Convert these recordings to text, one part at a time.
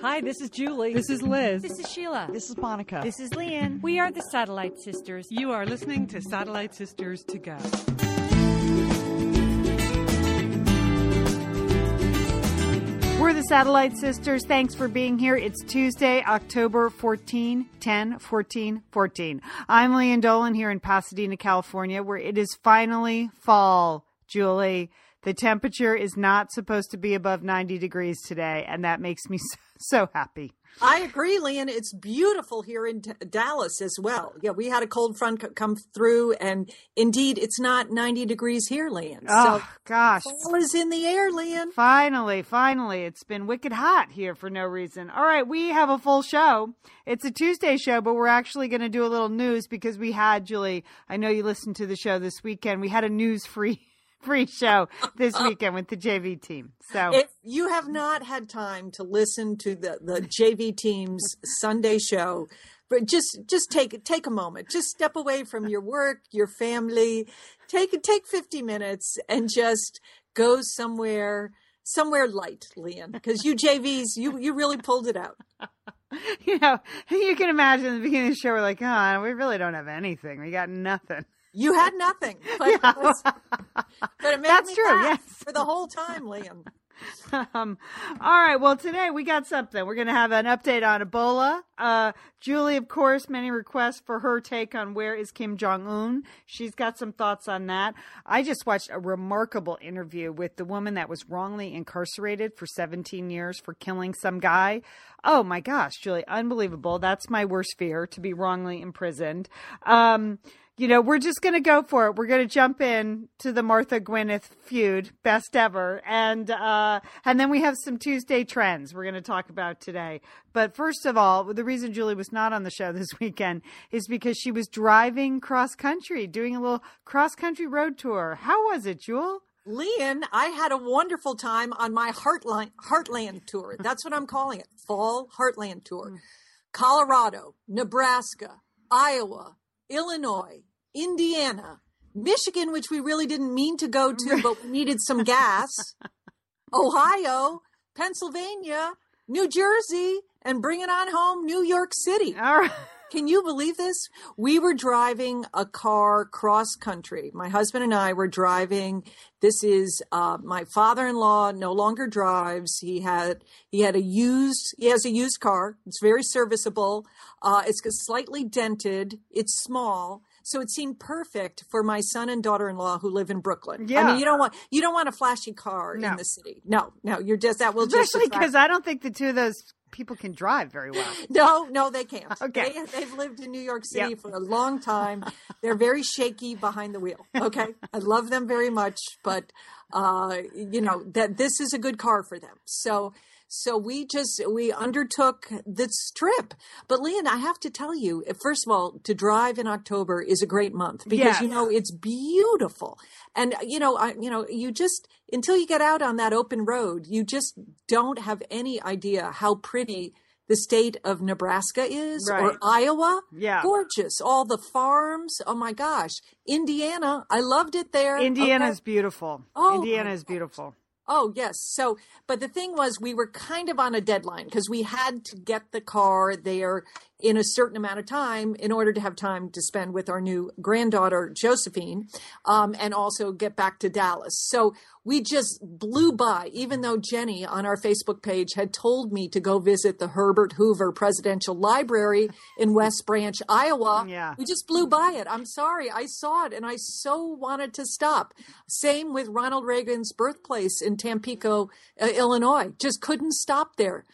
Hi, this is Julie. This is Liz. This is Sheila. This is Monica. This is Lian. We are the Satellite Sisters. You are listening to Satellite Sisters to Go. We're the Satellite Sisters. Thanks for being here. It's Tuesday, October 14, 10, 14, 14. I'm Lian Dolan here in Pasadena, California, where it is finally fall, Julie. The temperature is not supposed to be above 90 degrees today, and that makes me so, so happy. I agree, Lian. It's beautiful here in D- Dallas as well. Yeah, we had a cold front c- come through, and indeed, it's not 90 degrees here, Lian. Oh, so gosh. fall is in the air, Lian. Finally, finally. It's been wicked hot here for no reason. All right, we have a full show. It's a Tuesday show, but we're actually going to do a little news because we had, Julie, I know you listened to the show this weekend. We had a news free. Free show this weekend with the JV team. So If you have not had time to listen to the, the JV team's Sunday show, but just just take take a moment. Just step away from your work, your family. Take take 50 minutes and just go somewhere somewhere light, Lian, because you JVs, you you really pulled it out. you know, you can imagine the beginning of the show, we're like, oh, we really don't have anything. We got nothing. You had nothing, but, it, was- but it made That's me true, laugh yes. for the whole time, Lian. Um, all right. Well, today we got something. We're going to have an update on Ebola. Uh, Julie, of course, many requests for her take on where is Kim Jong Un. She's got some thoughts on that. I just watched a remarkable interview with the woman that was wrongly incarcerated for 17 years for killing some guy. Oh my gosh, Julie, unbelievable. That's my worst fear to be wrongly imprisoned. Um, you know, we're just going to go for it. We're going to jump in to the Martha Gwyneth feud, best ever, and uh, and then we have some Tuesday trends we're going to talk about today. But first of all, the reason Julie was not on the show this weekend is because she was driving cross country, doing a little cross country road tour. How was it, Jewel? Lian, I had a wonderful time on my Heartland Heartland tour. That's what I'm calling it. Fall Heartland tour. Colorado, Nebraska, Iowa, Illinois, Indiana, Michigan, which we really didn't mean to go to, but we needed some gas. Ohio, Pennsylvania, New Jersey, and bring it on home, New York City. All right. Can you believe this? We were driving a car cross country. My husband and I were driving. This is uh, my father-in-law. No longer drives. He had he had a used. He has a used car. It's very serviceable. Uh, it's slightly dented. It's small. So it seemed perfect for my son and daughter-in-law who live in Brooklyn. Yeah. I mean, you don't want you don't want a flashy car No. in the city. No, no, you're just that will Especially because I don't think the two of those people can drive very well. no, no, they can't. Okay. They, they've lived in New York City Yep. for a long time. They're very shaky behind the wheel. Okay. I love them very much, but, uh, you know, that this is a good car for them. So, so we just, we undertook this trip. But Leon, I have to tell you, eh, first of all, to drive in October is a great month because, you know, it's beautiful. And, uh, you know, I, you know, you just, until you get out on that open road, you just don't have any idea how pretty the state of Nebraska is Right. or Iowa. Yeah. Gorgeous. All the farms. Oh my gosh. Indiana. I loved it there. Indiana's Okay. beautiful. Oh, Indiana is beautiful. Oh, yes. So, but the thing was, we were kind of on a deadline because we had to get the car there in a certain amount of time in order to have time to spend with our new granddaughter, Josephine, um, and also get back to Dallas. So we just blew by, even though Jenny on our Facebook page had told me to go visit the Herbert Hoover Presidential Library in West Branch, Iowa. Yeah. We just blew by it. I'm sorry. I saw it and I so wanted to stop. Same with Ronald Reagan's birthplace in Tampico, uh, Illinois. Just couldn't stop there.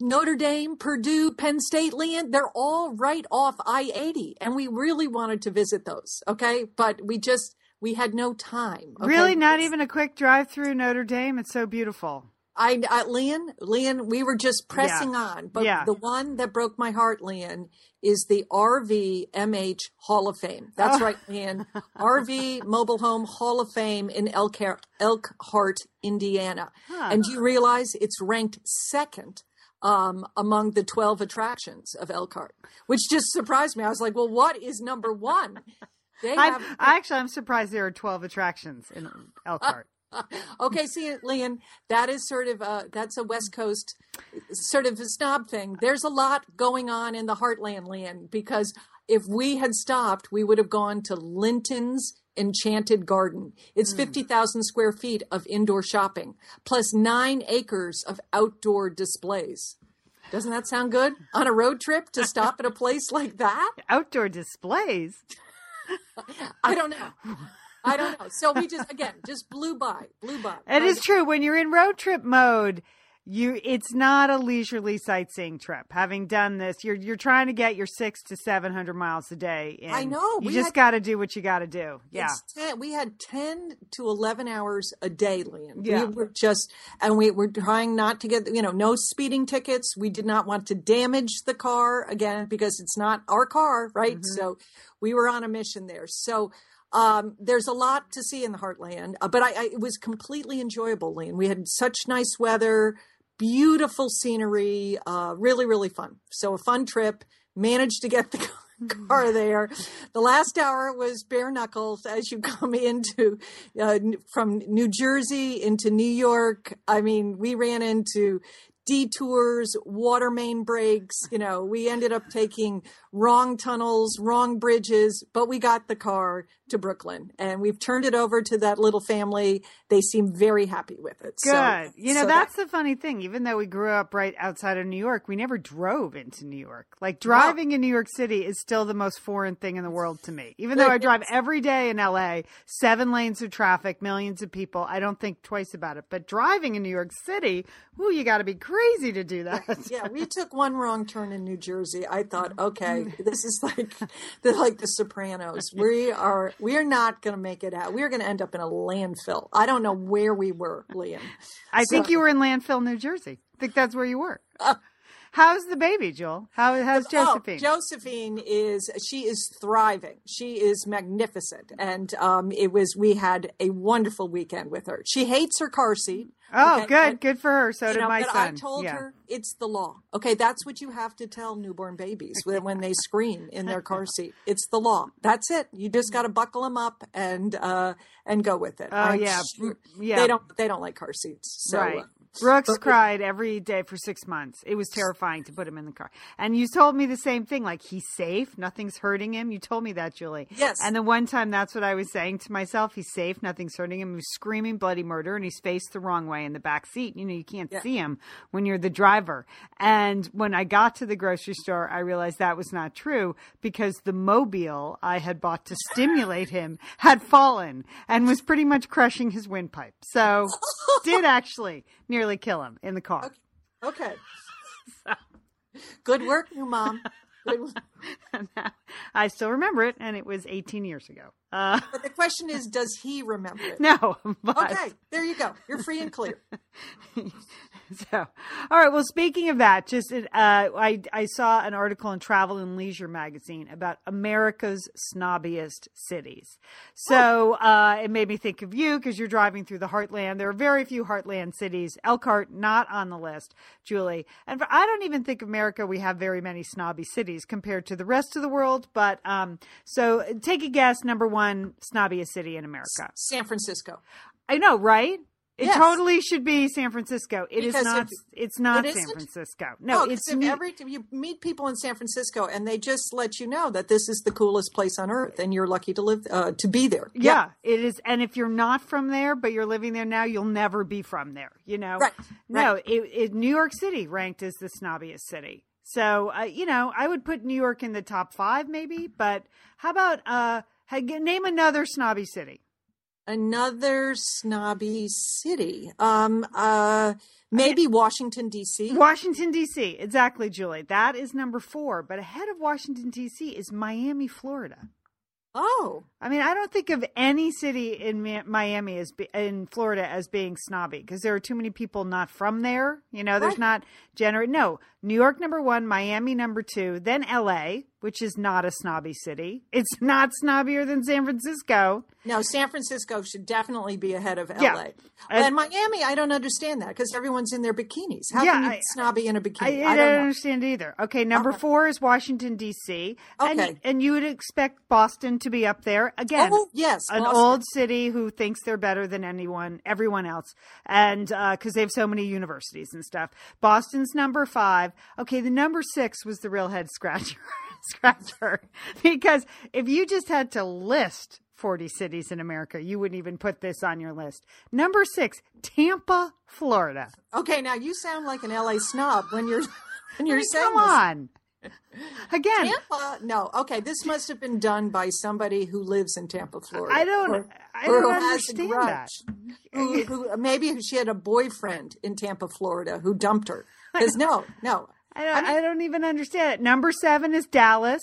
Notre Dame, Purdue, Penn State, Lian, they're all right off I 80. And we really wanted to visit those. Okay. But we just, we had no time. okay? Really, not even a quick drive through Notre Dame. It's so beautiful. I, I Lian, Lian, we were just pressing on, but Yeah. the one that broke my heart, Lian, is the RVMH Hall of Fame. That's Oh. right, Lian. RV Mobile Home Hall of Fame in Elkhart, Elkhart Indiana. Huh. And do you realize it's ranked second um, among the 12 attractions of Elkhart, which just surprised me. I was like, well, what is number one? I'm, actually, I'm surprised there are 12 attractions in Elkhart. Uh, uh, okay, see, Lian, that is sort of a, that's a West Coast sort of a snob thing. There's a lot going on in the heartland, Lian, because if we had stopped, we would have gone to Linton's Enchanted Garden. It's hmm. 50,000 square feet of indoor shopping, plus nine acres of outdoor displays. Doesn't that sound good? On a road trip to stop at a place like that? Outdoor displays. I don't know. I don't know. So we just, again, just blew by, blew by. It is true. When you're in road trip mode, you it's not a leisurely sightseeing trip. Having done this, you're you're trying to get your six to seven hundred miles a day. In. I know. You just got to do what you got to do. Yeah. 10, we had 10 to 11 hours a day, Lian. Yeah. We were just, and we were trying not to get, you know, no speeding tickets. We did not want to damage the car again because it's not our car, right? Mm-hmm. So we were on a mission there. So, um, there's a lot to see in the heartland, uh, but I, I, it was completely enjoyable, Lian. We had such nice weather, beautiful scenery, uh, really, really fun. So a fun trip. Managed to get the car there. The last hour was bare knuckles as you come into uh, from New Jersey into New York. I mean, we ran into detours, water main breaks. You know, we ended up taking wrong tunnels, wrong bridges, but we got the car to Brooklyn and we've turned it over to that little family. They seem very happy with it. Good. So, you know, so that's the funny thing. Even though we grew up right outside of New York, we never drove into New York. Like driving in New York City is still the most foreign thing in the world to me. Even though I drive every day in LA, seven lanes of traffic, millions of people, I don't think twice about it. But driving in New York City, ooh, you got to be crazy to do that. yeah, we took one wrong turn in New Jersey. I thought, mm-hmm. okay, this is like the like the Sopranos. We are we are not going to make it out. We are going to end up in a landfill. I don't know where we were, Lian. I think you were in landfill, New Jersey. I think that's where you were. Uh, How's the baby, Joel? How how's Josephine? Oh, Josephine is she is thriving. She is magnificent, and um, it was we had a wonderful weekend with her. She hates her car seat. oh, Okay, good, but- good for her. So did know, my but son. I told yeah. her it's the law. Okay, that's what you have to tell newborn babies when, when they scream in their car seat. It's the law. That's it. You just got to buckle them up and uh, and go with it. Oh, I'm yeah. sure- Yeah. They don't they don't like car seats. So, right. uh, Brooks but- cried every day for six months. It was terrifying to put him in the car. And you told me the same thing, like he's safe, nothing's hurting him. You told me that, Julie. Yes. And the one time that's what I was saying to myself, he's safe, nothing's hurting him. He was screaming bloody murder and he's faced the wrong way in the back seat. You know, you can't Yeah. see him when you're the driver. And when I got to the grocery store, I realized that was not true because the mobile I had bought to stimulate him had fallen and was pretty much crushing his windpipe. So did actually nearly kill him in the car. okay. Good work, new mom. I still remember it, and it was 18 years ago. Uh, But the question is, does he remember it? no, but Okay, there you go. You're free and clear. so all right. Well, speaking of that, just uh, I I saw an article in Travel and Leisure magazine about America's snobbiest cities. So uh, it made me think of you because you're driving through the heartland. There are very few heartland cities. Elkhart not on the list, Julie. And for, I don't even think America we have very many snobby cities compared to the rest of the world. But um, so take a guess. Number one snobbiest city in America. San Francisco. I know, right? It Yes. totally should be San Francisco. It is Because not. if- it's not it San? Francisco. No, Oh, 'cause it's if every time you meet people in San Francisco and they just let you know that this is the coolest place on earth and you're lucky to live uh, to be there. yeah, it is. And if you're not from there, but you're living there now, you'll never be from there. You know, Right, No, it, it, New York City ranked as the snobbiest city. So uh, you know, I would put New York in the top five, maybe. But how about uh, name another snobby city? Another snobby city. Um uh maybe Washington DC. Washington D.C. Exactly, Julie. That is number four. But ahead of Washington D.C. is Miami, Florida. Oh. I mean, I don't think of any city in Miami as be- in Florida as being snobby because there are too many people not from there. You know, there's Right. not gener. No, New York number one, Miami number two, then L.A., which is not a snobby city. It's not snobbier than San Francisco. No, San Francisco should definitely be ahead of Yeah. LA. And- And, Miami, I don't understand that because everyone's in their bikinis. How Yeah, can you I- be snobby in a bikini? I I, don't, don't understand either. Okay, number Okay. four is Washington D.C. And, Okay. and you would expect Boston to be up there again. Oh, yes. an Boston. old city who thinks they're better than anyone, everyone else, and uh, because they have so many universities and stuff. Boston's number five. Okay, the number six was the real head scratcher, scratcher, because if you just had to list. 40 cities in America. You wouldn't even put this on your list. Number six, Tampa, Florida. Okay, now you sound like an LA snob when you're when you're I mean, saying come this. on. Again, Tampa, no. Okay, this must have been done by somebody who lives in Tampa, Florida. I don't, Or, I don't who has a understand that. Who, who, maybe she had a boyfriend in Tampa, Florida, who dumped her. Because no, no. I don't, I don't even understand it. Number seven is Dallas.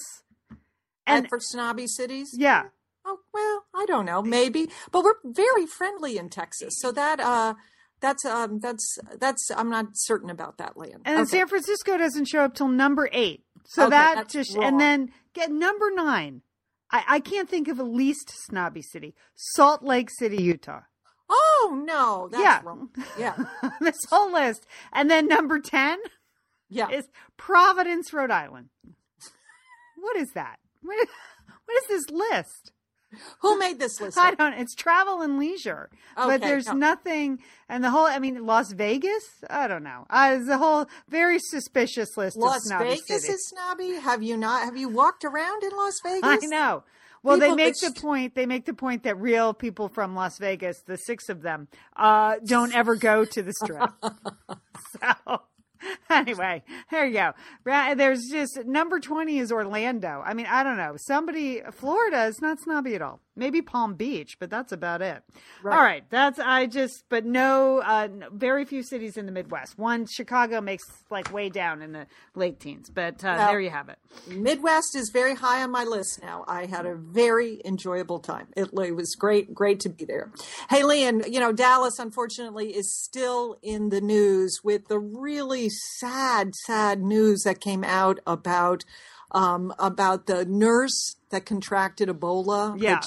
And, And for snobby cities, yeah, Oh well, I don't know, maybe, but we're very friendly in Texas, so that uh, that's um, that's that's I'm not certain about that land. and Okay. San Francisco doesn't show up till number eight. So Okay, that just wrong. and then get number nine. I, I can't think of a least snobby city. Salt Lake City, Utah. Oh no, that's Yeah. wrong. Yeah, this whole list. And then number ten yeah. is Providence, Rhode Island. What is that? What, what is this list? Who made this list? I don't. It's travel and leisure, but there's no. nothing. And the whole. I mean, Las Vegas. I don't know. Uh, it's a whole very suspicious list of Las Vegas cities. is snobby. Have you not? Have you walked around in Las Vegas? I know. Well, they make the point. They make the point that real people from Las Vegas, the six of them, uh, don't ever go to the strip. so. Anyway, there you go. There's just number 20 is Orlando. I mean, I don't know. Somebody, Florida is not snobby at all. Maybe Palm Beach, but that's about it. Right. All right. That's, I just, but no, uh, very few cities in the Midwest. One, Chicago makes like way down in the late teens, but uh, Well- there you have it. Midwest is very high on my list now. I had a very enjoyable time. It, was great, great to be there. Hey, Lian, you know, Dallas, unfortunately, is still in the news with the really sad, sad news that came out about um, about the nurse that contracted Ebola. Yeah. which,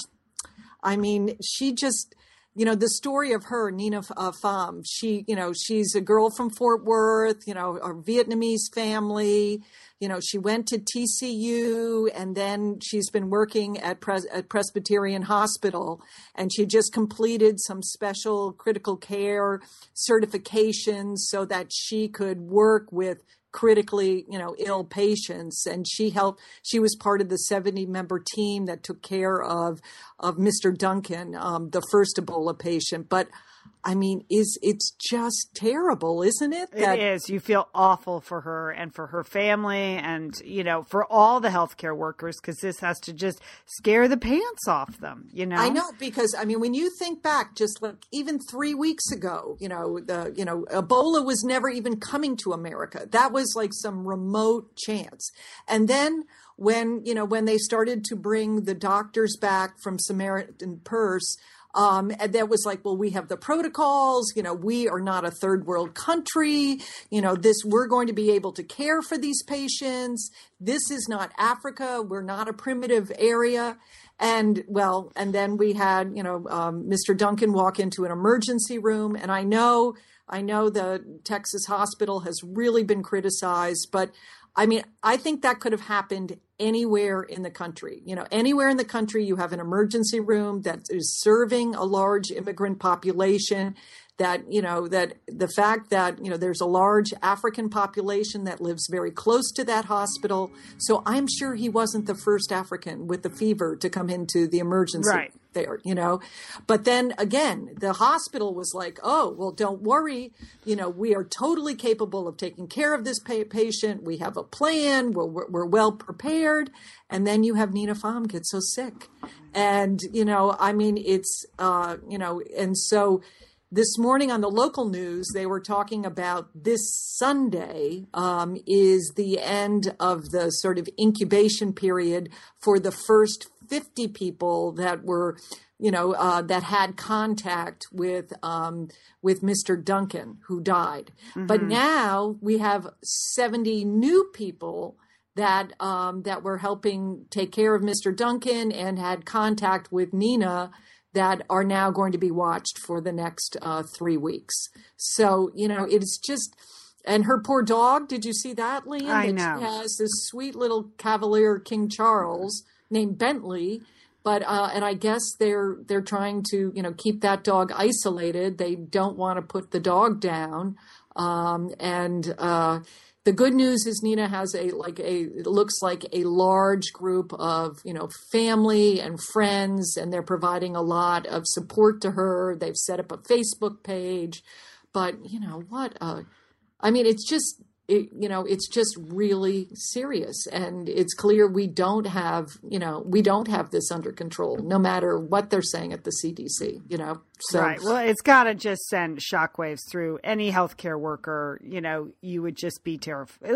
I mean, she just, you know, the story of her, Nina uh, Pham, she, you know, she's a girl from Fort Worth, you know, a Vietnamese family. You know, she went to TCU and then she's been working at, Pres- at Presbyterian Hospital and she just completed some special critical care certifications so that she could work with critically you know ill patients. And she helped she was part of the 70 member team that took care of of mr duncan um, the first ebola patient. But i mean is it's just terrible isn't it It is. You feel awful for her and for her family and, you know, for all the healthcare workers because this has to just scare the pants off them, you know? I know because I mean when you think back just like even 3 weeks ago, you know, the you know, Ebola was never even coming to America. That was like some remote chance. And then when, you know, when they started to bring the doctors back from Samaritan Purse um, and that was like, well, we have the protocols. You know, we are not a third world country. You know, this we're going to be able to care for these patients. This is not Africa. We're not a primitive area. And well, and then we had, you know, um, Mr. Duncan walk into an emergency room. And I know, I know the Texas hospital has really been criticized, but I mean, I think that could have happened anywhere in the country. You know, anywhere in the country, you have an emergency room that is serving a large immigrant population. That, you know, that the fact that, you know, there's a large African population that lives very close to that hospital. So I'm sure he wasn't the first African with the fever to come into the emergency Right. there, you know. But then again, the hospital was like, "Oh, well, don't worry. You know, we are totally capable of taking care of this pa- patient. We have a plan. We're, we're, we're well prepared." And then you have Nina Pham get so sick, and you know, I mean, it's uh, you know, and so this morning on the local news, they were talking about this Sunday um, is the end of the sort of incubation period for the first 50 people that were, you know, uh, that had contact with um, with Mr. Duncan, who died. But now we have 70 new people that um, that were helping take care of Mr. Duncan and had contact with Nina that are now going to be watched for the next uh, three weeks. So you know, it's just. And her poor dog, did you see that, Lian? I know. She has this sweet little Cavalier King Charles named Bentley, but uh, and I guess they're they're trying to you know keep that dog isolated. They don't want to put the dog down, um, and uh, the good news is Nina has a like a it looks like a large group of you know family and friends, and they're providing a lot of support to her. They've set up a Facebook page, but you know what? Uh, I mean, it's just it, you know, it's just really serious, and it's clear we don't have you know we don't have this under control, no matter what they're saying at the CDC. You know, so right. Well, it's got to just send shockwaves through any healthcare worker. You know, you would just be terrified,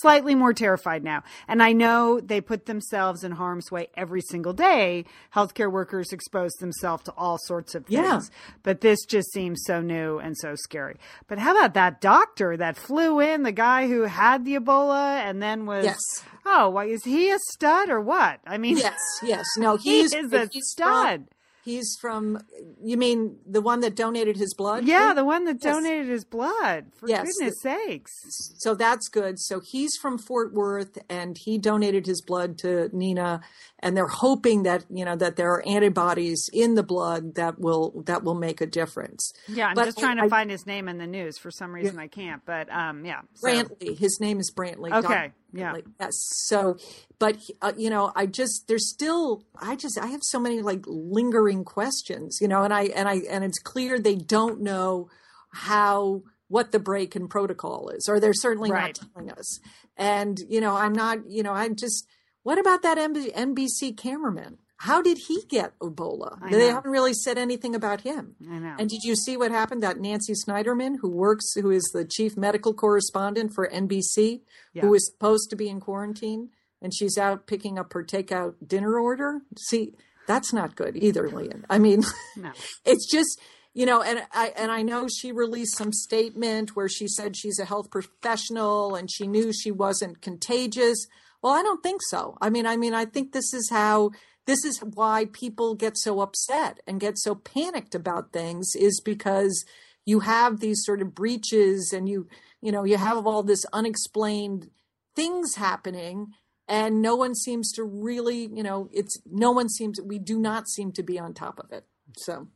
slightly more terrified now. And I know they put themselves in harm's way every single day. Healthcare workers expose themselves to all sorts of things. Yeah. But this just seems so new and so scary. But how about that doctor that flew in, the guy who had the Ebola and then was. Yes. Oh, why is he a stud or what? I mean, yes, yes, no, he he's is a he's from- stud. He's from. You mean the one that donated his blood? Yeah, the one that Yes. donated his blood. For Yes. goodness sakes. so that's good. So he's from Fort Worth, and he donated his blood to Nina, and they're hoping that you know that there are antibodies in the blood that will that will make a difference. Yeah, I'm But just trying to I- find his name in the news. For some reason, I can't. But um, yeah. so- Brantley, his name is Brantley. Okay, Dr. yeah. Yes. So, but uh, you know, I just there's still I just I have so many like lingering questions, you know, and I and I and it's clear they don't know how what the break in protocol is, or they're certainly Right. not telling us. And you know, I'm not, you know, I'm just. What about that NBC cameraman? How did he get Ebola? They haven't really said anything about him. I know. And did you see what happened? That Nancy Snyderman, who works, who is the chief medical correspondent for NBC, Yeah. who is supposed to be in quarantine, and she's out picking up her takeout dinner order. See, that's not good either, Lian. I mean, No. it's just you know, and I and I know she released some statement where she said she's a health professional and she knew she wasn't contagious. Well, I don't think so. I mean, I mean, I think this is how this is why people get so upset and get so panicked about things is because you have these sort of breaches and you you know you have all this unexplained things happening and no one seems to really you know it's no one seems we do not seem to be on top of it so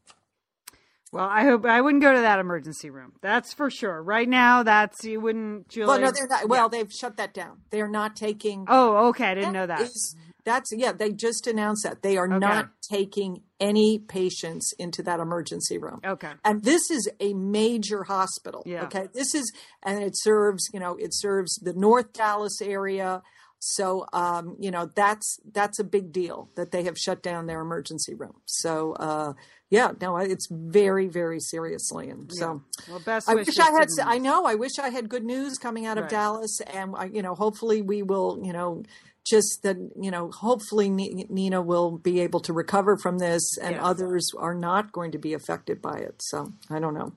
Well, I hope I wouldn't go to that emergency room. That's for sure. Right now, that's you wouldn't. Julie. well no they're not well Yeah. they've shut that down they're not taking Oh, okay. I didn't know that. is- that's yeah they just announced that they are Okay. not taking any patients into that emergency room Okay. and this is a major hospital Yeah. okay this is and it serves you know it serves the north dallas area so um, you know that's that's a big deal that they have shut down their emergency room so uh, yeah no it's very very seriously and so Well, best I wish I had. I know. I wish I had good news coming out of Right. Dallas, and I, you know, hopefully we will. You know, just that. You know, hopefully Nina will be able to recover from this, and Yes. others are not going to be affected by it. So I don't know.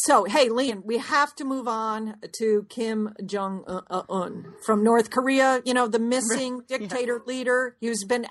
So hey, Lian, we have to move on to Kim Jong Un from North Korea. You know, the missing dictator leader. He's been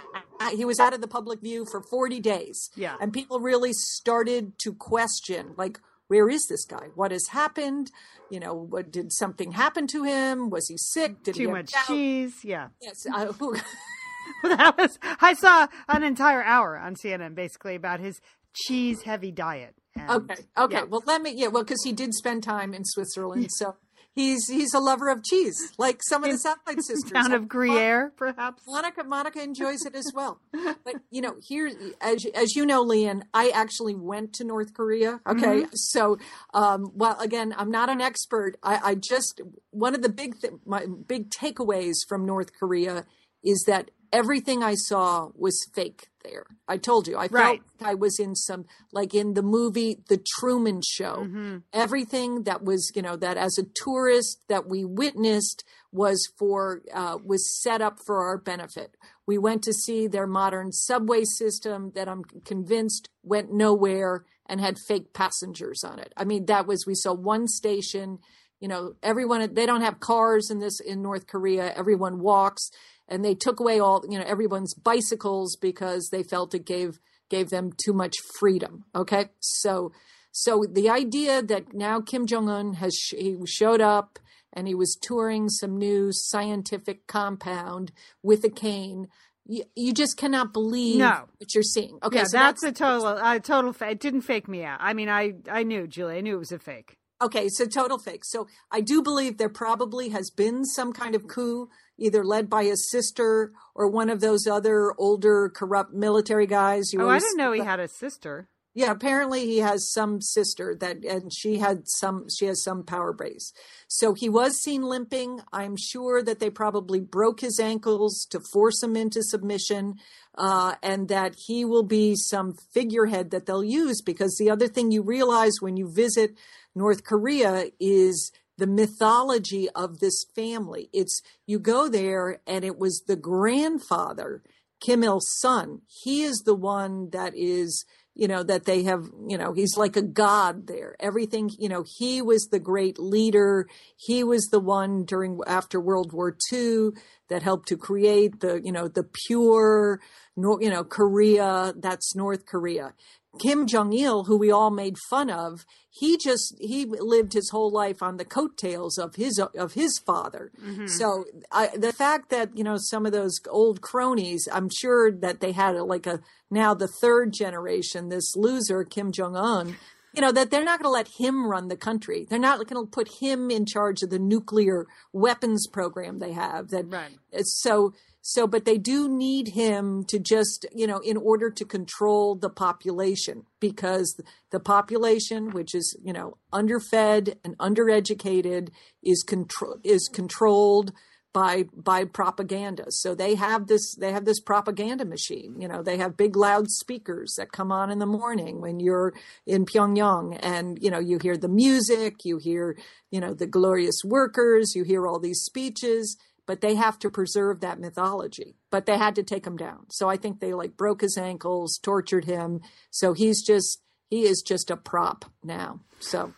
he was out of the public view for forty days. Yeah. and people really started to question, like, where is this guy? What has happened? You know, what did something happen to him? Was he sick? Did he too much cheese. Yeah. Yes. Uh, who, that was. I saw an entire hour on CNN basically about his cheese heavy diet. And, Okay. Okay. yeah. Well, let me. Yeah. Well, because he did spend time in Switzerland, so he's he's a lover of cheese, like some of the satellite sisters. Town of Gruyere, perhaps. Monica Monica enjoys it as well. But you know, here as as you know, Lian, I actually went to North Korea. Okay, so um, well, again, I'm not an expert. I, I just one of the big th- my big takeaways from North Korea is that everything I saw was fake. There, I told you, I Right. felt I was in some like in the movie The Truman Show. Everything that was, you know, that as a tourist that we witnessed was for uh, was set up for our benefit. We went to see their modern subway system that I'm convinced went nowhere and had fake passengers on it. I mean, that was we saw one station you know, everyone they don't have cars in this in North Korea. Everyone walks, and they took away all you know everyone's bicycles because they felt it gave gave them too much freedom. Okay, so so the idea that now Kim Jong Un has he showed up and he was touring some new scientific compound with a cane. You, you just cannot believe No. what you're seeing. Okay, yeah, so that's, a total a total. Fa- it didn't fake me out. I mean, I, I knew, Julie. I knew it was a fake. Okay, so total fake. So I do believe there probably has been some kind of coup, either led by his sister or one of those other older corrupt military guys. Oh, I didn't know he had a sister. Yeah, apparently he has some sister that, and she had some, she has some power base. So he was seen limping. I'm sure that they probably broke his ankles to force him into submission, uh, and that he will be some figurehead that they'll use. Because the other thing you realize when you visit North Korea is the mythology of this family. It's you go there, and it was the grandfather, Kim Il Sung. He is the one that is you know that they have you know he's like a god there everything you know he was the great leader he was the one during after world war ii that helped to create the you know the pure you know korea that's north korea. Kim jong-il who we all made fun of he just he lived his whole life on the coattails of his of his father. Mm-hmm. So I, the fact that you know some of those old cronies i'm sure that they had a, like a now the third generation this loser kim jong-un you know that they're not going to let him run the country they're not going to put him in charge of the nuclear weapons program they have that Right. so so but they do need him to just you know in order to control the population because the population which is you know underfed and undereducated is control is controlled by by propaganda. So they have this they have this propaganda machine. You know they have big loud speakers that come on in the morning when you're in Pyongyang. And you know you hear the music you hear you know the glorious workers you hear all these speeches but they have to preserve that mythology. But they had to take him down. So i think they like broke his ankles tortured him. So he's just he is just a prop now. So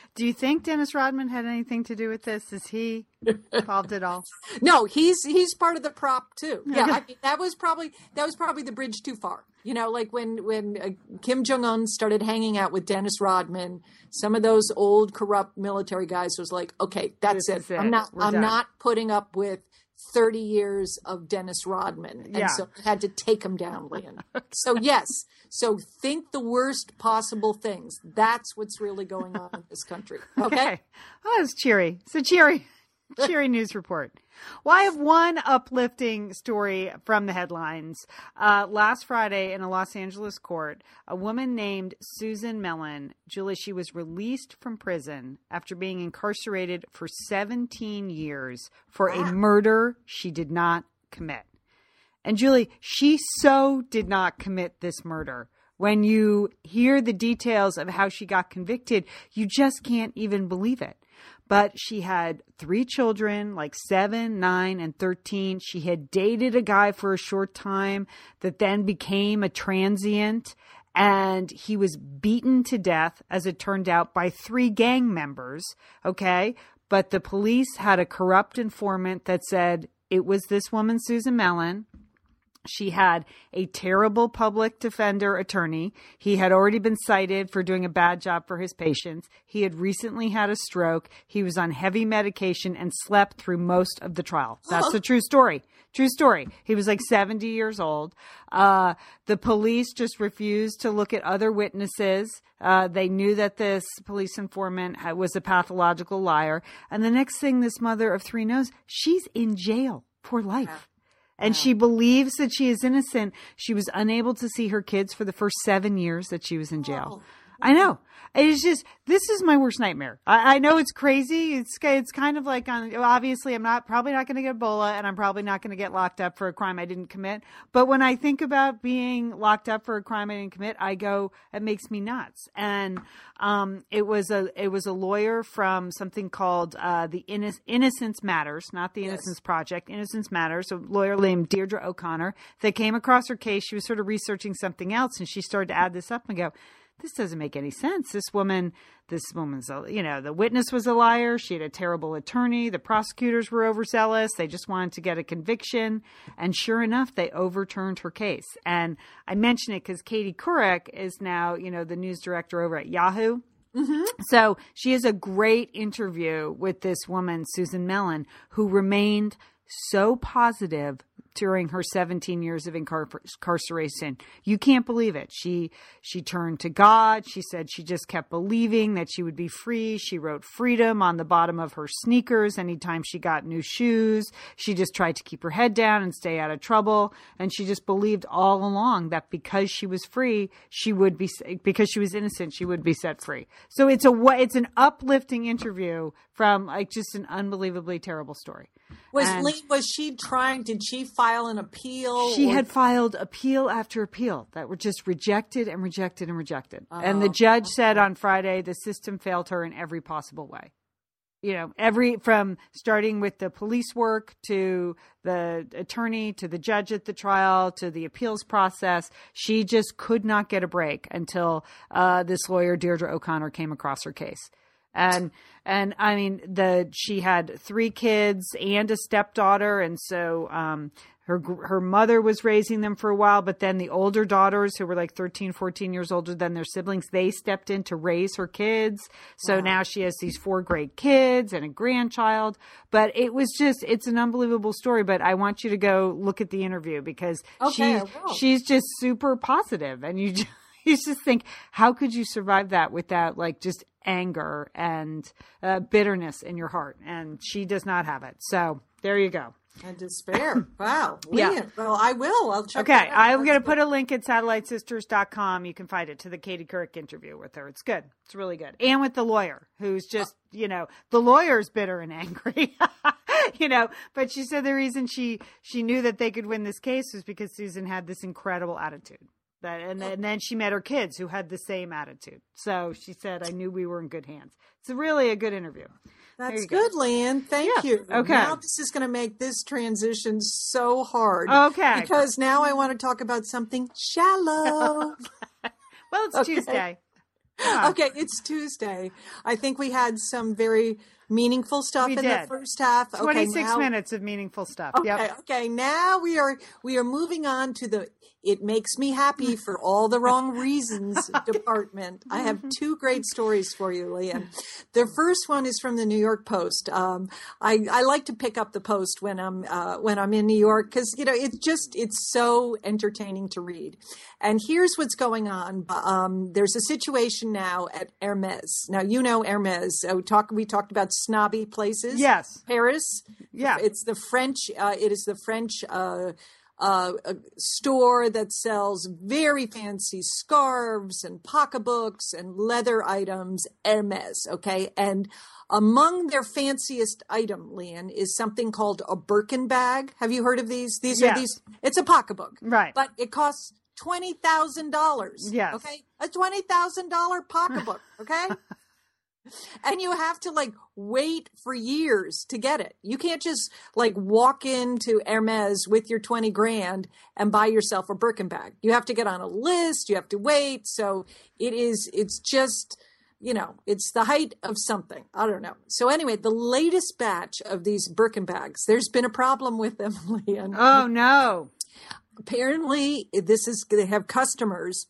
Do you think Dennis Rodman had anything to do with this? Is he involved at all? No, he's he's part of the prop too. Yeah, I mean, that was probably that was probably the bridge too far. You know, like when when uh, Kim Jong Un started hanging out with Dennis Rodman, some of those old corrupt military guys was like, okay, that's it. it. I'm not We're I'm done." not putting up with. 30 years of Dennis Rodman. And Yeah. so I had to take him down, Lynn. So, yes. So think the worst possible things. That's what's really going on in this country. Okay. Okay. Oh, it's cheery. It's a cheery, cheery news report. Well, I have one uplifting story from the headlines. Uh, last Friday in a Los Angeles court, a woman named Susan Mellen, Julie, she was released from prison after being incarcerated for 17 years for a murder she did not commit. And Julie, she so did not commit this murder. When you hear the details of how she got convicted, you just can't even believe it. But she had three children, like seven, nine, and 13. She had dated a guy for a short time that then became a transient. And he was beaten to death, as it turned out, by three gang members. Okay. But the police had a corrupt informant that said it was this woman, Susan Mellen. She had a terrible public defender attorney. He had already been cited for doing a bad job for his patients. He had recently had a stroke. He was on heavy medication and slept through most of the trial. That's a true story. True story. He was like 70 years old. Uh, the police just refused to look at other witnesses. Uh, they knew that this police informant was a pathological liar. And the next thing this mother of three knows, she's in jail for life and she believes that she is innocent. She was unable to see her kids for the first seven years that she was in jail. Oh. I know. It's just this is my worst nightmare. I, I know it's crazy. It's it's kind of like on obviously I'm not probably not going to get Ebola and I'm probably not going to get locked up for a crime I didn't commit. But when I think about being locked up for a crime I didn't commit, I go it makes me nuts. And um, it was a it was a lawyer from something called uh, the Inno- Innocence Matters, not the Innocence Project. Innocence Matters. A lawyer named Deirdre O'Connor that came across her case. She was sort of researching something else, and she started to add this up and go this doesn't make any sense. This woman, this woman's, a, you know, the witness was a liar. She had a terrible attorney. The prosecutors were overzealous. They just wanted to get a conviction. And sure enough, they overturned her case. And I mention it because Katie Couric is now, you know, the news director over at Yahoo. Mm-hmm. So she has a great interview with this woman, Susan Mellen, who remained so positive during her 17 years of incarceration. You can't believe it. She she turned to God. She said she just kept believing that she would be free. She wrote freedom on the bottom of her sneakers anytime she got new shoes. She just tried to keep her head down and stay out of trouble and she just believed all along that because she was free, she would be because she was innocent, she would be set free. So it's a it's an uplifting interview from like just an unbelievably terrible story. Was and Lee, was she trying? Did she file an appeal? She or? had filed appeal after appeal that were just rejected and rejected and rejected. Oh, and the judge okay. said on Friday the system failed her in every possible way. You know, every from starting with the police work to the attorney to the judge at the trial to the appeals process, she just could not get a break until uh, this lawyer Deirdre O'Connor came across her case and and I mean the she had three kids and a stepdaughter, and so um, her her mother was raising them for a while, but then the older daughters who were like 13, 14 years older than their siblings, they stepped in to raise her kids. So wow. now she has these four great kids and a grandchild. But it was just it's an unbelievable story. But I want you to go look at the interview because okay, she's she's just super positive, and you. Just, you just think, how could you survive that without like just anger and uh, bitterness in your heart? And she does not have it. So there you go. And despair. Wow. yeah. Well, I will. I'll check. Okay. I'm going to put a link at satellitesisters.com. You can find it to the Katie Couric interview with her. It's good. It's really good. And with the lawyer who's just, you know, the lawyer's bitter and angry. you know, but she said the reason she she knew that they could win this case was because Susan had this incredible attitude. That and, and then she met her kids who had the same attitude. So she said, "I knew we were in good hands." It's really a good interview. That's good, go. Lian. Thank yeah. you. Okay. Now this is going to make this transition so hard. Okay. Because now I want to talk about something shallow. well, it's okay. Tuesday. Okay, it's Tuesday. I think we had some very meaningful stuff we in did. the first half. 26 okay, now, minutes of meaningful stuff. Okay, yep. okay. Now we are we are moving on to the it makes me happy for all the wrong reasons department. I have two great stories for you, Lian. The first one is from the New York Post. Um, I, I like to pick up the Post when I'm uh, when I'm in New York because you know it's just it's so entertaining to read. And here's what's going on. Um, there's a situation now at Hermes. Now you know Hermes. Uh, we talk we talked about snobby places. Yes, Paris. Yeah, it's the French. Uh, it is the French. Uh, uh, a store that sells very fancy scarves and pocketbooks and leather items, Hermes. Okay. And among their fanciest item, Lian, is something called a Birkin bag. Have you heard of these? These yes. are these, it's a pocketbook. Right. But it costs $20,000. Yes. Okay. A $20,000 pocketbook. Okay. and you have to like wait for years to get it. You can't just like walk into Hermes with your 20 grand and buy yourself a Birkin bag. You have to get on a list, you have to wait. So it is, it's just, you know, it's the height of something. I don't know. So anyway, the latest batch of these Birkin bags, there's been a problem with them, Lian. Oh no. Apparently, this is they have customers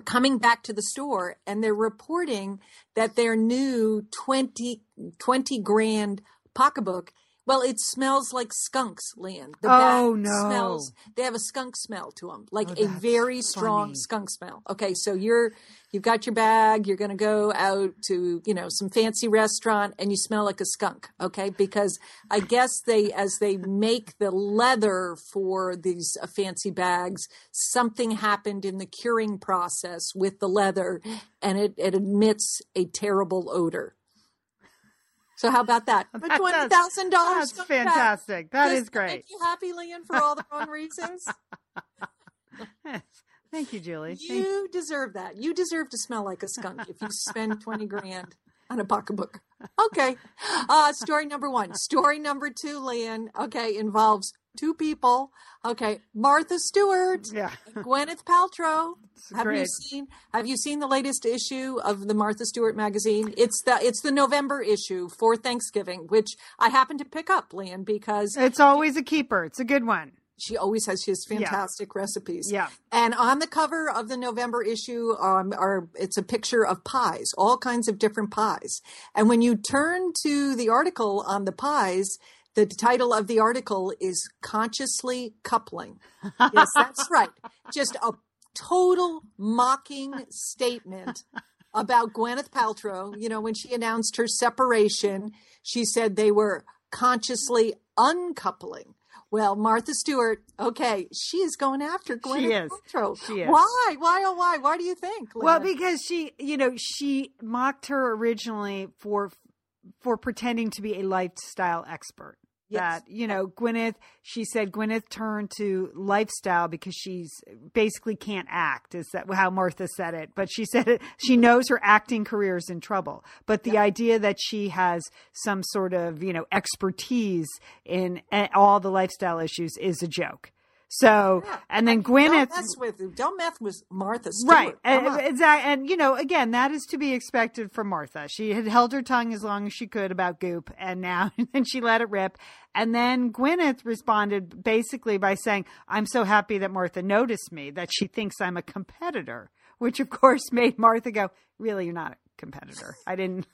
coming back to the store and they're reporting that their new 20, 20 grand pocketbook well, it smells like skunks, Lian. The oh no! Smells. They have a skunk smell to them, like oh, a very strong funny. skunk smell. Okay, so you're you've got your bag. You're going to go out to you know some fancy restaurant, and you smell like a skunk. Okay, because I guess they as they make the leather for these uh, fancy bags, something happened in the curing process with the leather, and it it emits a terrible odor. So how about that? For twenty thousand dollars. That's fantastic. That is great. Make you happy, Lian, for all the wrong reasons. Thank you, Julie. You deserve that. You deserve to smell like a skunk if you spend twenty grand on a pocketbook. Okay. Uh, story number one. Story number two, Lian. Okay, involves two people. Okay, Martha Stewart, Yeah. Gwyneth Paltrow. Have you seen Have you seen the latest issue of the Martha Stewart magazine? It's the it's the November issue for Thanksgiving, which I happen to pick up, Lian, because It's always a keeper. It's a good one. she always has his fantastic recipes. Yeah. And on the cover of the November issue, um, are it's a picture of pies, all kinds of different pies. And when you turn to the article on the pies, the title of the article is "Consciously Coupling." Yes, that's right. Just a total mocking statement about Gwyneth Paltrow. You know, when she announced her separation, she said they were consciously uncoupling. Well, Martha Stewart, okay, she is going after Gwyneth is. Paltrow. She is. Why? Why? Oh, why? Why do you think? Well, because she, you know, she mocked her originally for for pretending to be a lifestyle expert. Yes. That you know, Gwyneth. She said Gwyneth turned to lifestyle because she's basically can't act. Is that how Martha said it? But she said it. She knows her acting career is in trouble. But the idea that she has some sort of you know expertise in eh, all the lifestyle issues is a joke. So, Yeah. and then Gwyneth, don't mess with don't mess with Martha Stewart. Right. And. And, you know, again, that is to be expected from Martha. She had held her tongue as long as she could about Goop, and now and she let it rip. And then Gwyneth responded basically by saying, I'm so happy that Martha noticed me, that she thinks I'm a competitor, which of course made Martha go, Really, you're not a competitor. I didn't.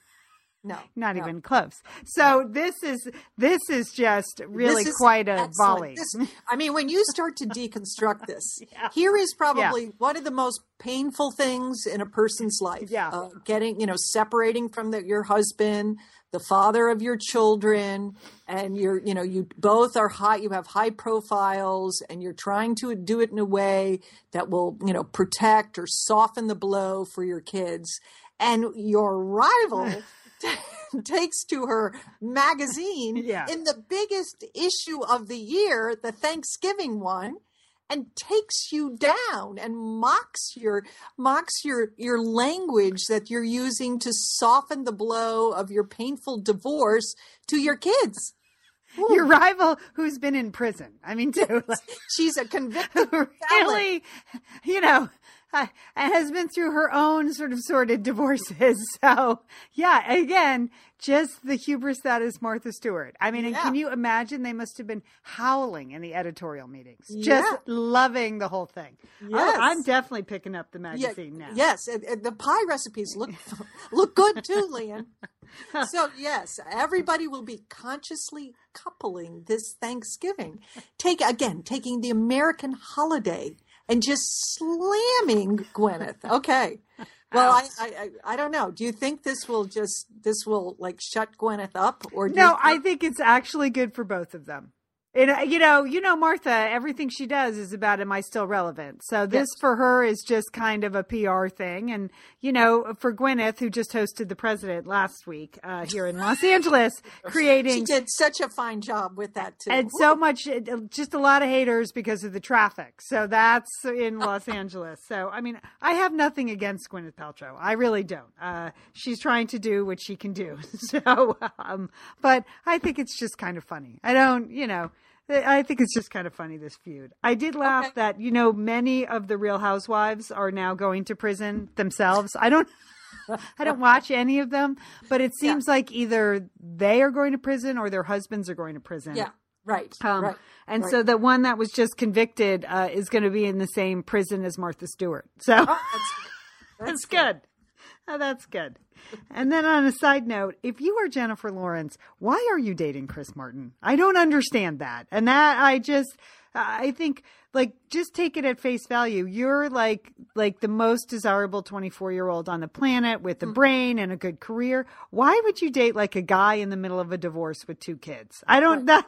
No, Not no. even close. So this is this is just really is quite a excellent. volley. This- I mean, when you start to deconstruct this, Yeah. here is probably one of the most painful things in a person's life. Yeah. Uh, getting, you know, separating from the, your husband, the father of your children, and you're, you know, you both are high, you have high profiles, and you're trying to do it in a way that will, you know, protect or soften the blow for your kids. And your rival takes to her magazine Yeah. in the biggest issue of the year, the Thanksgiving one, and takes you down and mocks your mocks your your language that you're using to soften the blow of your painful divorce to your kids. Your rival who's been in prison. I mean, too. like- She's a convicted felon. really, you know, uh, and has been through her own sort of sordid divorces. So, yeah, again, just the hubris that is Martha Stewart. I mean, and can you imagine they must have been howling in the editorial meetings, just loving the whole thing. Yes. I, am definitely picking up the Yeah, magazine now. Yes, and, and the pie recipes look look good too, Lian. So yes, everybody will be consciously coupling this Thanksgiving. Take again, taking the American holiday and just slamming Gwyneth. Okay. Well, I, I I don't know. Do you think this will just this will like shut Gwyneth up, or do No, you I think it's actually good for both of them. And uh, you know, you know, Martha. Everything she does is about, "Am I still relevant?" So this Yes. for her is just kind of a PR thing, and you know, for Gwyneth, who just hosted the president last week uh, here in Los Angeles, creating she did such a fine job with that too. and so much, uh, just a lot of haters because of the traffic. So that's in Los Angeles. So I mean, I have nothing against Gwyneth Paltrow. I really don't. Uh, she's trying to do what she can do. So, um, but I think it's just kind of funny. I don't, you know. I think it's just kind of funny this feud. I did laugh Okay. that you know many of the Real Housewives are now going to prison themselves. I don't I don't watch any of them, but it seems like either they are going to prison or their husbands are going to prison. yeah, right, Um, right. And right. so the one that was just convicted uh, is going to be in the same prison as Martha Stewart. So Oh, that's, that's good. Oh, that's good. And then on a side note, if you are Jennifer Lawrence, why are you dating Chris Martin? I don't understand that. And that I just I think like just take it at face value. You're like like the most desirable 24-year-old on the planet with a Mm. brain and a good career. Why would you date like a guy in the middle of a divorce with two kids? I don't that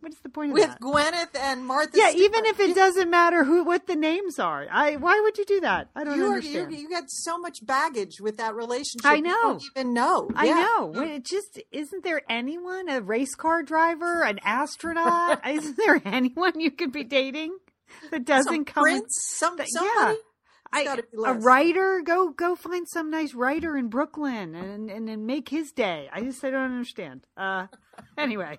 what's the point of With that? Gwyneth and Martha. Yeah, Stewart. even if it doesn't matter who what the names are. I why would you do that? I don't you, are, you understand. you got so much baggage with that relationship. I know. even know. I Yeah. know. It just isn't there anyone a race car driver, an astronaut? isn't there anyone you could be dating that doesn't Some come? with- prince, some that- somebody. yeah. I, gotta be a writer, go go find some nice writer in Brooklyn and and, and make his day. I just I don't understand. Uh, anyway,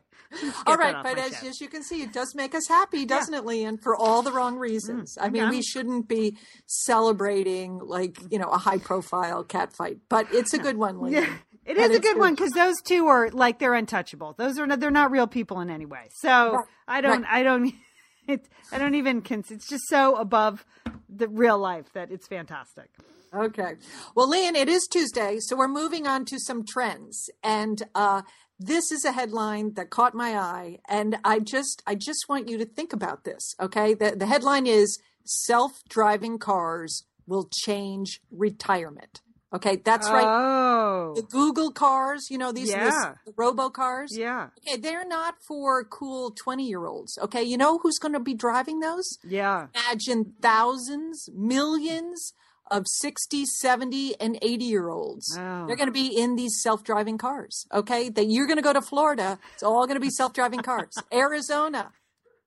All right, but as, chest. as you can see, it does make us happy, doesn't it, Lian? For all the wrong reasons. I mean, Mm, we shouldn't be celebrating like you know a high profile cat fight, but it's a good one, Lian. Yeah, it And a good good. one because those two are like they're untouchable. Those are not, they're not real people in any way. So Right, I don't right. I don't it, I don't even it's just so above the real life that it's fantastic. Okay. Well, Lian, it is Tuesday, so we're moving on to some trends. And uh, this is a headline that caught my eye, and I just I just want you to think about this. Okay. The the headline is self-driving cars will change retirement. Okay, that's right. Oh, The Google cars, you know, these Yeah. the, the robo cars. yeah, Okay, they're not for cool 20 year olds. Okay, you know who's going to be driving those? yeah. Imagine thousands, millions of 60, 70, and 80 year olds. Oh. They're going to be in these self driving cars. Okay, that you're going to go to Florida. It's all going to be self driving cars. Arizona.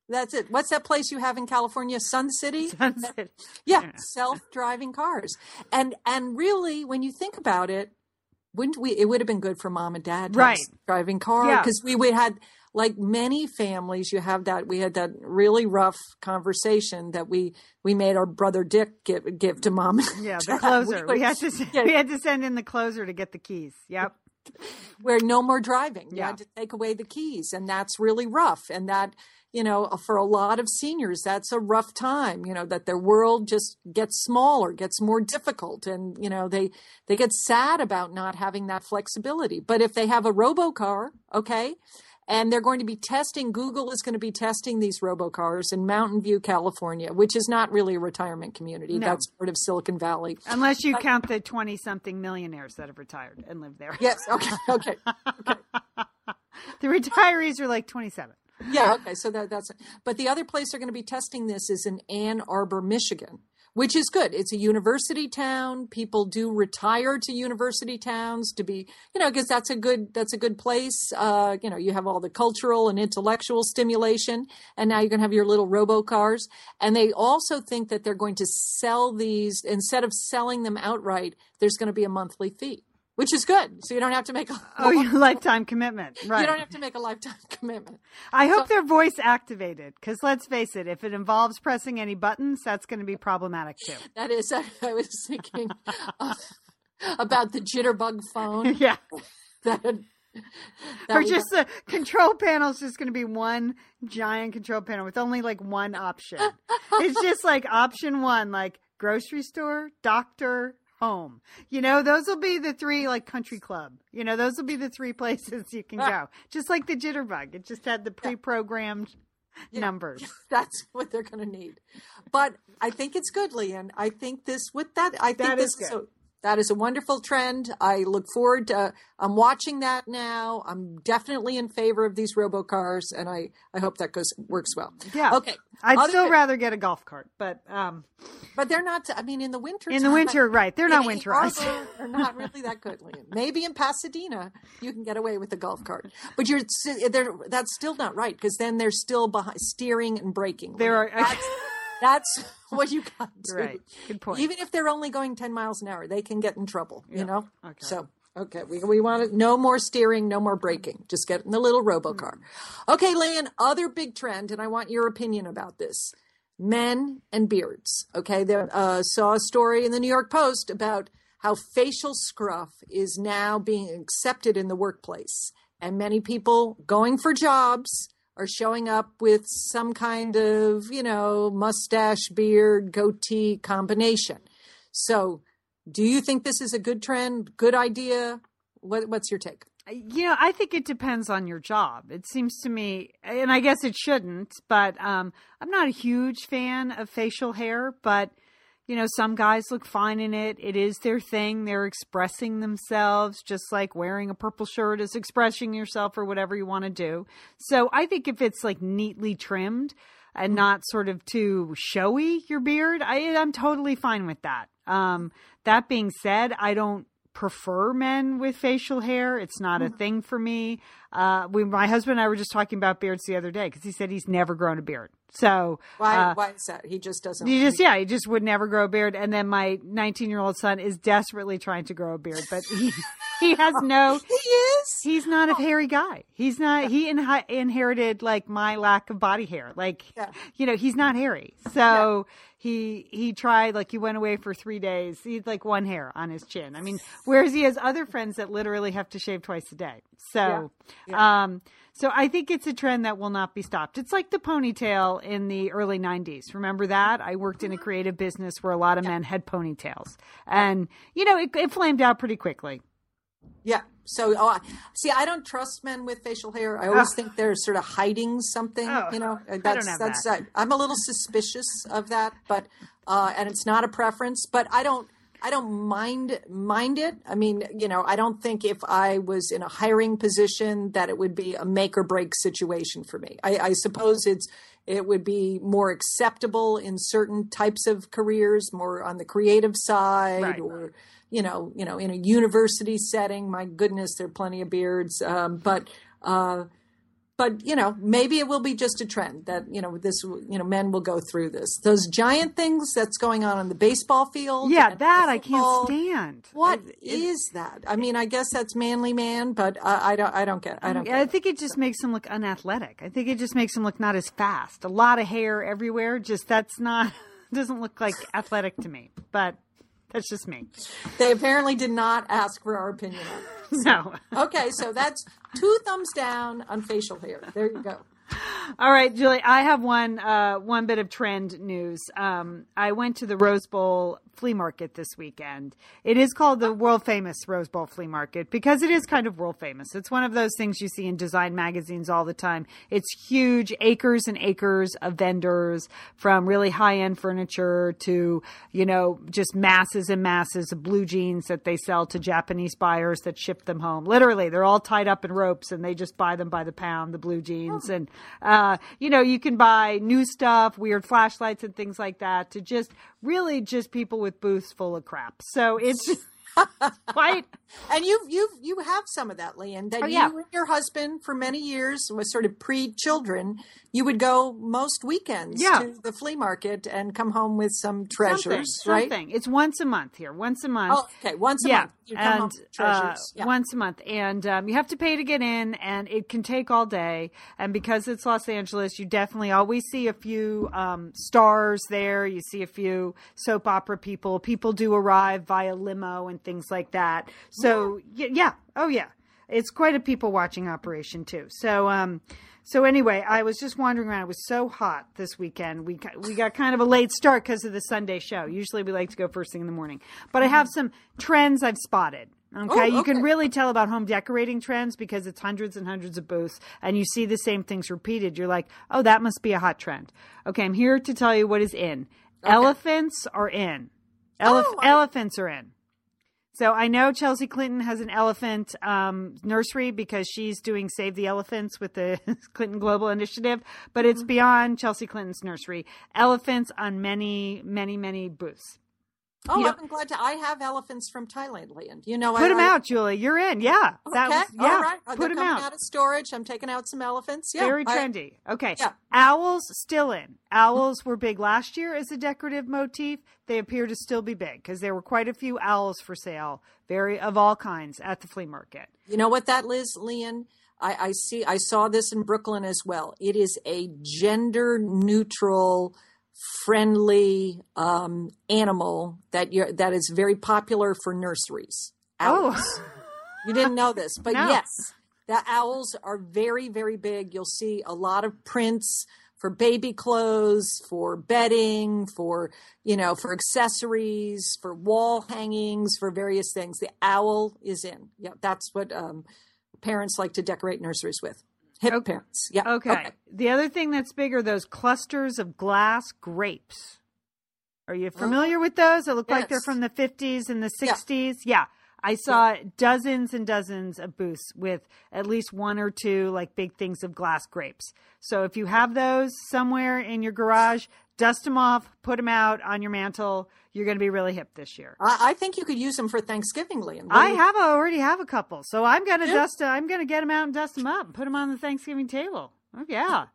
That's it. What's that place you have in California? Sun City? Sunset. Yeah, self-driving cars. And and really when you think about it, wouldn't we it would have been good for mom and dad Right. driving car Yeah. because we would had like many families you have that we had that really rough conversation that we we made our brother Dick give give to mom. Yeah, the closer. would- We had to yeah. we had to send in the closer to get the keys. Yep. Where no more driving. You Yeah. had to take away the keys, and that's really rough. And that, you know, uh, for a lot of seniors, that's a rough time. You know, that their world just gets smaller, gets more difficult, and you know they they get sad about not having that flexibility. But if they have a robo car, okay. And they're going to be testing, Google is going to be testing these robocars in Mountain View, California, which is not really a retirement community. No. That's part of Silicon Valley. Unless you count the twenty something millionaires that have retired and live there. Yes. Okay. Okay. The retirees are like twenty seven. Yeah, okay. So that that's it. but the other place they're going to be testing this is in Ann Arbor, Michigan, which is good. It's a university town. People do retire to university towns to be, you know, because that's a good that's a good place. Uh, you know, you have all the cultural and intellectual stimulation, and now you can have your little robo cars. And they also think that they're going to sell these instead of selling them outright. There's going to be a monthly fee, which is good. So you don't have to make a Oh, your lifetime commitment. Right. you don't have to make a lifetime commitment. I hope they're voice activated because let's face it, if it involves pressing any buttons, that's going to be problematic too. That is, I, I was thinking uh, about the jitterbug phone. yeah. That, that Or just the control panel is just going to be one giant control panel with only like one option. it's just like option one, like grocery store, doctor, home. You know, those will be the three, like country club. You know, those will be the three places you can go. Just like the jitterbug. It just had the pre programmed numbers. that's what they're going to need. But I think it's good, Lian. I think this with that. I think That this is is a, that is a wonderful trend. I look forward to. I'm watching that now. I'm definitely in favor of these robocars, and I I hope that goes works well. Yeah. Okay. I'd Other- still rather get a golf cart, but um, But they're not. I mean, in the winter. in the winter, right? They're not winterized. Arbor, They're not really that good, Lian. Maybe in Pasadena you can get away with a golf cart, but you're that's still not right because then they're still behind steering and braking. There are- that's, that's what you got to. Right. Good point. Even if they're only going ten miles an hour, they can get in trouble. You know. Okay. So. Okay, we, we want to, no more steering, no more braking. Just get in the little robocar. Okay, Lian, other big trend, and I want your opinion about this men and beards. Okay, there uh, saw a story in the New York Post about how facial scruff is now being accepted in the workplace, and many people going for jobs are showing up with some kind of you know mustache, beard, goatee combination. So, do you think this is a good trend? Good idea? What, what's your take? You know, I think it depends on your job. It seems to me, and I guess it shouldn't, but um, I'm not a huge fan of facial hair, but you know, some guys look fine in it. It is their thing. They're expressing themselves, just like wearing a purple shirt is expressing yourself or whatever you want to do. So I think if it's like neatly trimmed and not sort of too showy, your beard, I, I'm totally fine with that. Um, that being said, I don't prefer men with facial hair. It's not a thing for me. Uh, we, my husband and I were just talking about beards the other day because he said he's never grown a beard. So Why? uh, why is that? He just doesn't. he just yeah, he just would never grow a beard. And then my 19 year old son is desperately trying to grow a beard, but he he has no. He is. He's not a hairy guy. He's not. He inhi- inherited like my lack of body hair. Like, Yeah. you know, he's not hairy. So he he tried. Like, he went away for three days. He had like one hair on his chin. I mean, whereas he has other friends that literally have to shave twice a day. So, um, so I think it's a trend that will not be stopped. It's like the ponytail in the early '90s. Remember that? I worked in a creative business where a lot of men had ponytails, and you know, it, it flamed out pretty quickly. Yeah. So, oh, see, I don't trust men with facial hair. I always think they're sort of hiding something. Oh, you know, I don't that's have that's. that. Uh, I'm a little suspicious of that, but uh, and it's not a preference. But I don't. I don't mind mind it. I mean, you know, I don't think if I was in a hiring position that it would be a make or break situation for me. I, I suppose it's it would be more acceptable in certain types of careers, more on the creative side, Right. or you know, you know, in a university setting. My goodness, there are plenty of beards, um, but. Uh, but you know maybe it will be just a trend that you know this you know men will go through this those giant things that's going on on the baseball field Yeah, that I can't stand. what It- is that i mean i guess that's manly man but I, I don't i don't get i don't I get think it just makes him look unathletic. I think it just makes him look not as fast. A lot of hair everywhere. Just that's not doesn't look like athletic to me. But that's just me. they apparently did not ask for our opinion on it No. okay so that's two thumbs down on facial hair there you go All right, Julie. I have one uh, one bit of trend news. Um, I went to the Rose Bowl flea market this weekend. It is called the world famous Rose Bowl flea market because it is kind of world famous. It's one of those things you see in design magazines all the time. It's huge, acres and acres of vendors from really high end furniture to you know just masses and masses of blue jeans that they sell to Japanese buyers that ship them home. Literally, they're all tied up in ropes and they just buy them by the pound. The blue jeans and uh, you know you can buy new stuff, weird flashlights and things like that to just really just people with booths full of crap. So it's quite And you you you have some of that, Lian. That Oh, yeah. you and your husband for many years was sort of pre-children. You would go most weekends Yeah. to the flea market and come home with some something, treasures, right? something. It's once a month here, once a month. Oh, okay. Once a yeah, month, you come home and uh, yeah. once a month, and um, you have to pay to get in, and it can take all day. And because it's Los Angeles, you definitely always see a few um, stars there. You see a few soap opera people. People do arrive via limo and things like that. So yeah, yeah. oh yeah, it's quite a people watching operation too. So um. So anyway, I was just wandering around. It was so hot this weekend. We got, we got kind of a late start because of the Sunday show. Usually we like to go first thing in the morning. But I have some trends I've spotted. Okay, Oh, you can really tell about home decorating trends because it's hundreds and hundreds of booths, and you see the same things repeated. You're like, oh, that must be a hot trend. Okay, I'm here to tell you what is in. Elephants are in. Elef- Oh, I- elephants are in. So I know Chelsea Clinton has an elephant um, nursery because she's doing Save the Elephants with the Clinton Global Initiative, but it's beyond Chelsea Clinton's nursery. Elephants on many, many, many booths. Oh, you know- I'm glad to. I have elephants from Thailand, Leanne. You know, I Put them I- out, Julie. You're in. Yeah. That Okay, was, yeah. all right. Put They're them coming out. of storage. I'm taking out some elephants. Yeah, Very I- trendy. okay. Yeah. Owls still in. Mm-hmm. Owls were big last year as a decorative motif. They appear to still be big because there were quite a few owls for sale, very of all kinds at the flea market. You know what that is, Lian? I, I see. I saw this in Brooklyn as well. It is a gender neutral, friendly um, animal that you that is very popular for nurseries. Owls. Oh. You didn't know this, but No. yes, the owls are very, very big. You'll see a lot of prints for baby clothes, for bedding, for you know, for accessories, for wall hangings, for various things. The owl is in. Yeah, that's what um, parents like to decorate nurseries with. Hip Okay. parents. Yeah. Okay. The other thing that's big are those clusters of glass grapes. Are you familiar with those? They look like they're from the 50s and the 60s. Yeah. I saw dozens and dozens of booths with at least one or two like big things of glass grapes. So if you have those somewhere in your garage, dust them off, put them out on your mantle. You're going to be really hip this year. I, I think you could use them for Thanksgiving, Lian. I you- have already have a couple, so I'm going to Yeah. dust. I'm going to get them out and dust them up, and put them on the Thanksgiving table. Oh yeah.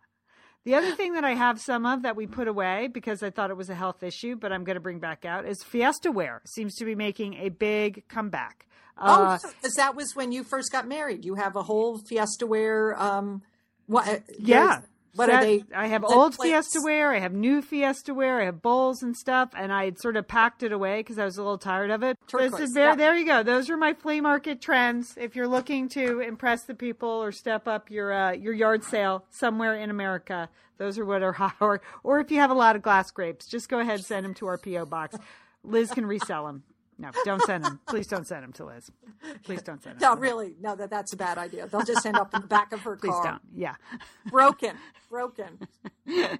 The other thing that I have some of that we put away because I thought it was a health issue, but I'm going to bring back out is Fiesta wear. Seems to be making a big comeback. Oh, Uh, because that was when you first got married. You have a whole Fiesta wear. Um, what? uh, Yeah. What are they? I have old plates? Fiesta wear. I have new Fiesta wear. I have bowls and stuff, and I had sort of packed it away because I was a little tired of it. Turquoise, is very, yeah. There you go. Those are my flea market trends. If you're looking to impress the people or step up your uh, your yard sale somewhere in America, those are what are hot. Or, or if you have a lot of glass grapes, just go ahead and send them to our PO box. Liz can resell them. No, don't send them. Please don't send them to Liz. Please don't send them. No, really, no. That that's a bad idea. They'll just end up in the back of her Please car, don't. Yeah. broken, broken.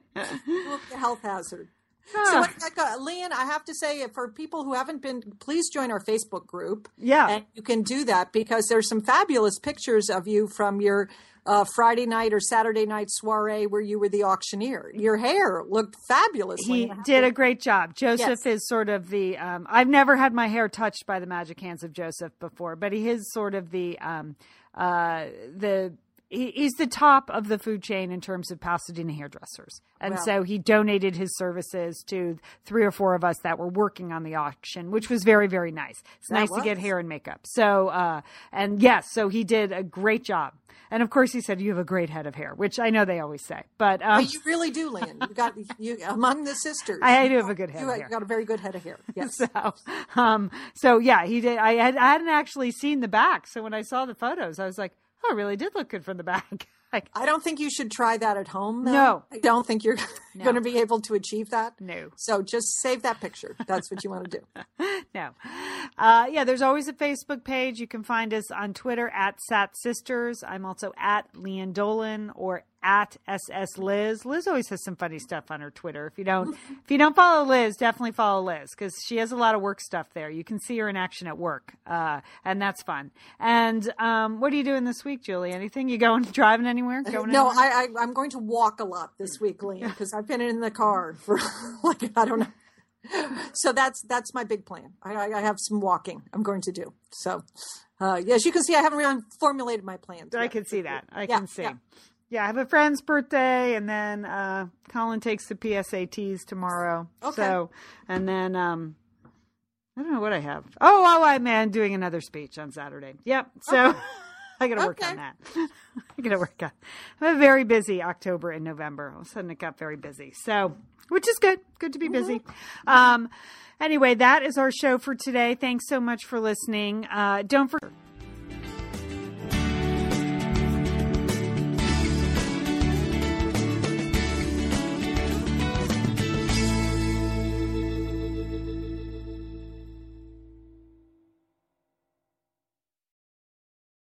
Health hazard. So, what, like, uh, Lian, I have to say, for people who haven't been, please join our Facebook group. Yeah. and you can do that because there's some fabulous pictures of you from your uh, Friday night or Saturday night soiree where you were the auctioneer. Your hair looked fabulous. he did a great job. Joseph Yes. is sort of the. Um, I've never had my hair touched by the magic hands of Joseph before, but he is sort of the um, uh, the. He, he's the top of the food chain in terms of Pasadena hairdressers, and Wow. so he donated his services to three or four of us that were working on the auction, which was very very nice. It's That nice to get hair and makeup. So uh, and yes, so he did a great job. And of course, he said you have a great head of hair, which I know they always say, but um, But you really do, Lian. You got you among the sisters. I do have a good head You of hair. You got a very good head of hair. Yes. So, um, so yeah, he did. I, had, I hadn't actually seen the back, so when I saw the photos, I was like, "Oh, it really did look good from the back." like, I don't think you should try that at home. Though. No. I don't think you're going to be able to achieve that. No. So just save that picture. That's what you want to do. no, uh, yeah. There's always a Facebook page. You can find us on Twitter at Sat Sisters. I'm also at Lian Dolan or at SS Liz. Liz always has some funny stuff on her Twitter. If you don't, if you don't follow Liz, definitely follow Liz because she has a lot of work stuff there. You can see her in action at work, uh, and that's fun. And um, what are you doing this week, Julie? Anything? You going driving anywhere? Going No, anywhere? I, I I'm going to walk a lot this week, Lian, because I've been in the car for like I don't know. So that's that's my big plan. I, I I have some walking I'm going to do. So uh, as you can see, I haven't really formulated my plans. I yet. can see that. I Yeah, can see. yeah. Yeah. I have a friend's birthday, and then uh, Colin takes the PSATs tomorrow. Okay. So, and then um, I don't know what I have. Oh, oh, I'm man doing another speech on Saturday. Yep. So I got to work on that. I got to work on. I have a very busy October and November. All of a sudden, it got very busy. So, which is good. Good to be busy. Um, anyway, that is our show for today. Thanks so much for listening. Uh, don't forget.